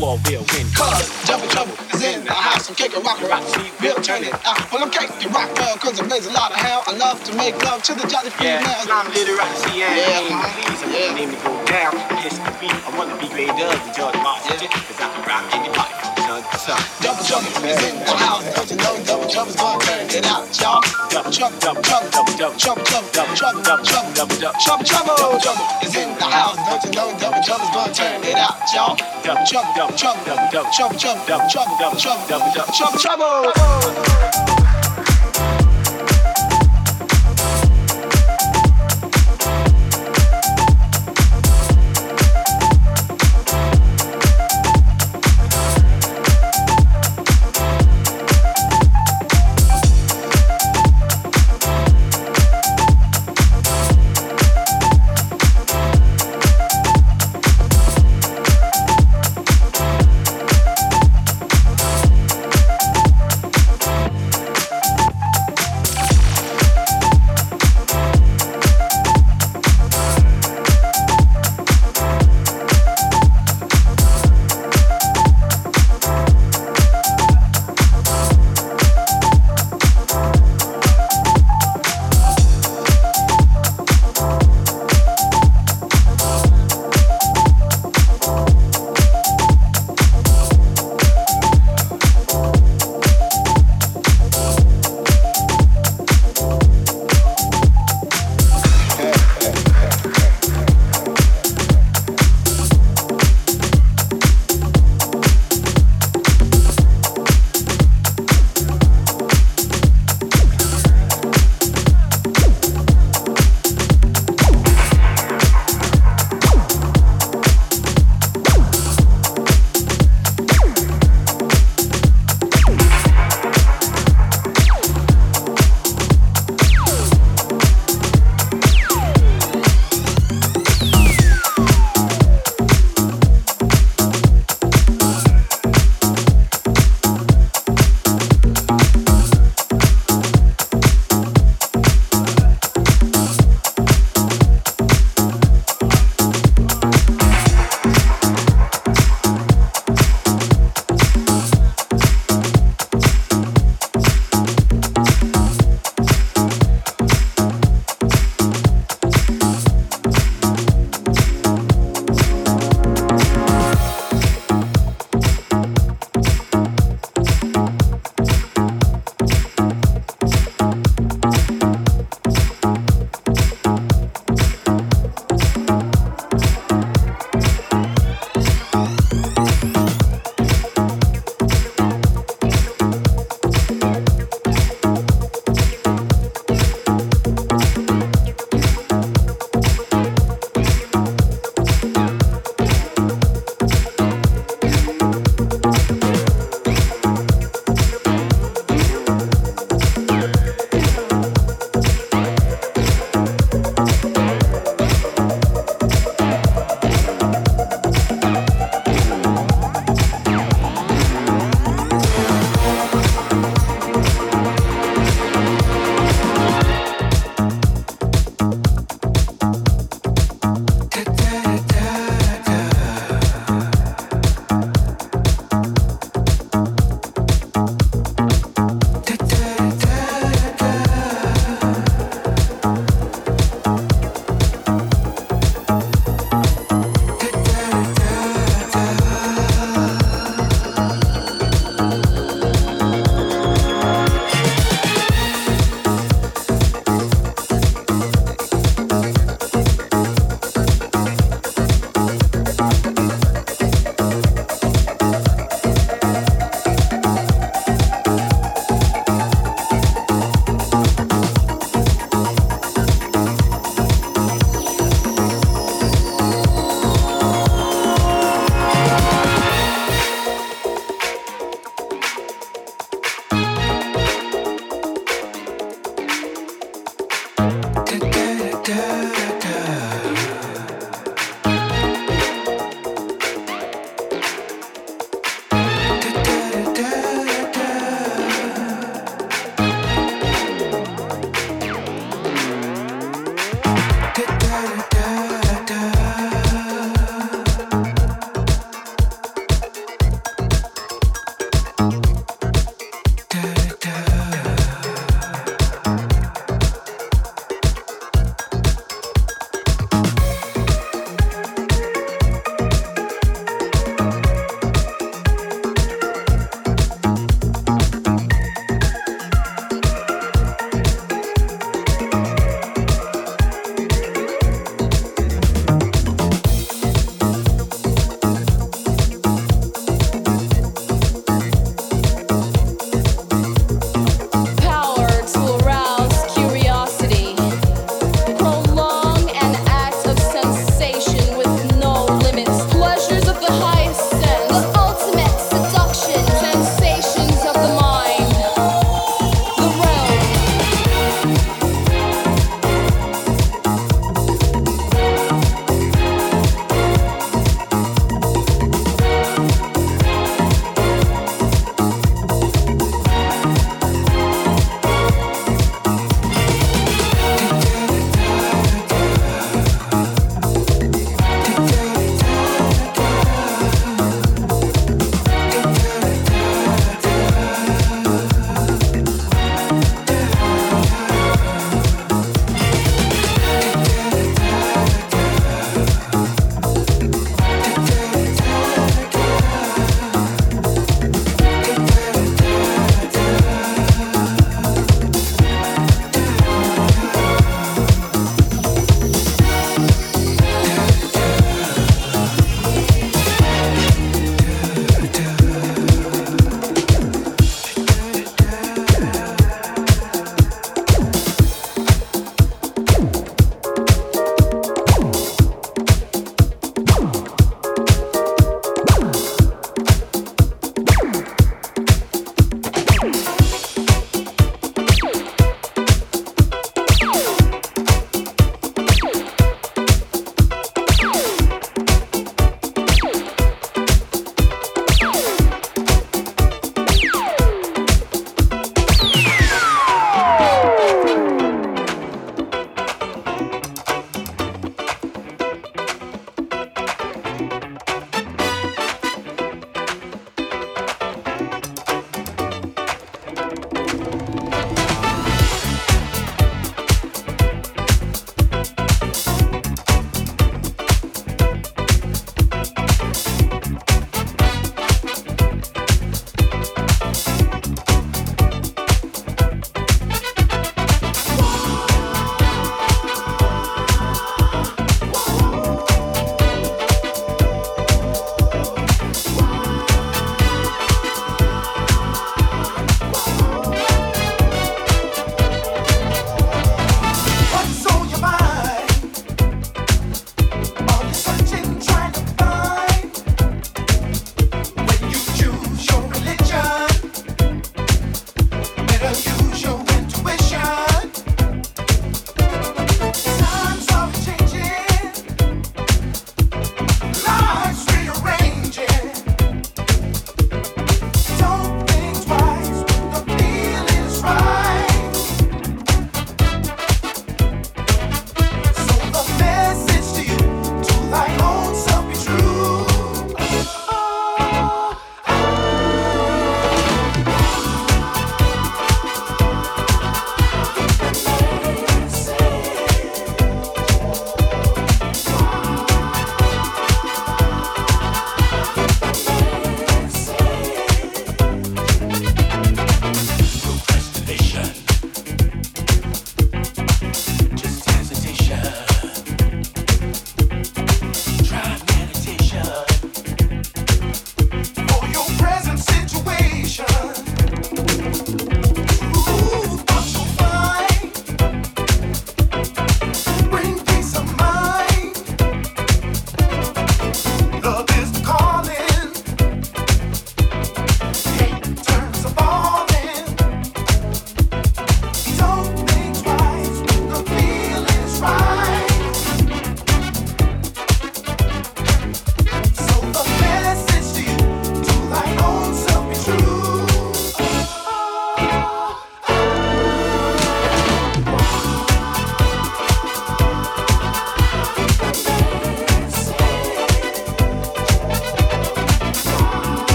war will win. Cause Double Trouble is in the house. I'm kicking rock rock. We'll turn it out. Well, I'm KK Rockwell, cause it raise a lot of hell. I love to make love to the jolly Yeah, females. Islam literacy, yeah. Yeah, yeah. uh-huh. Please, I'm Yeah. name to go down. Kiss the beat. I wanna be great of the George Washington. Cause I can rock any Double Trouble is in the house. Don't you know Double Trouble's gonna turn it out, y'all? Double trouble, double trouble, double double Trouble, trouble, double trouble, double trouble, double double Trouble, trouble, double trouble is in the house. Don't you know double trouble's gonna turn it out, y'all? double Trouble, double trouble, double double trouble, trouble, double trouble, double trouble, double double trouble, trouble.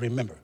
remember.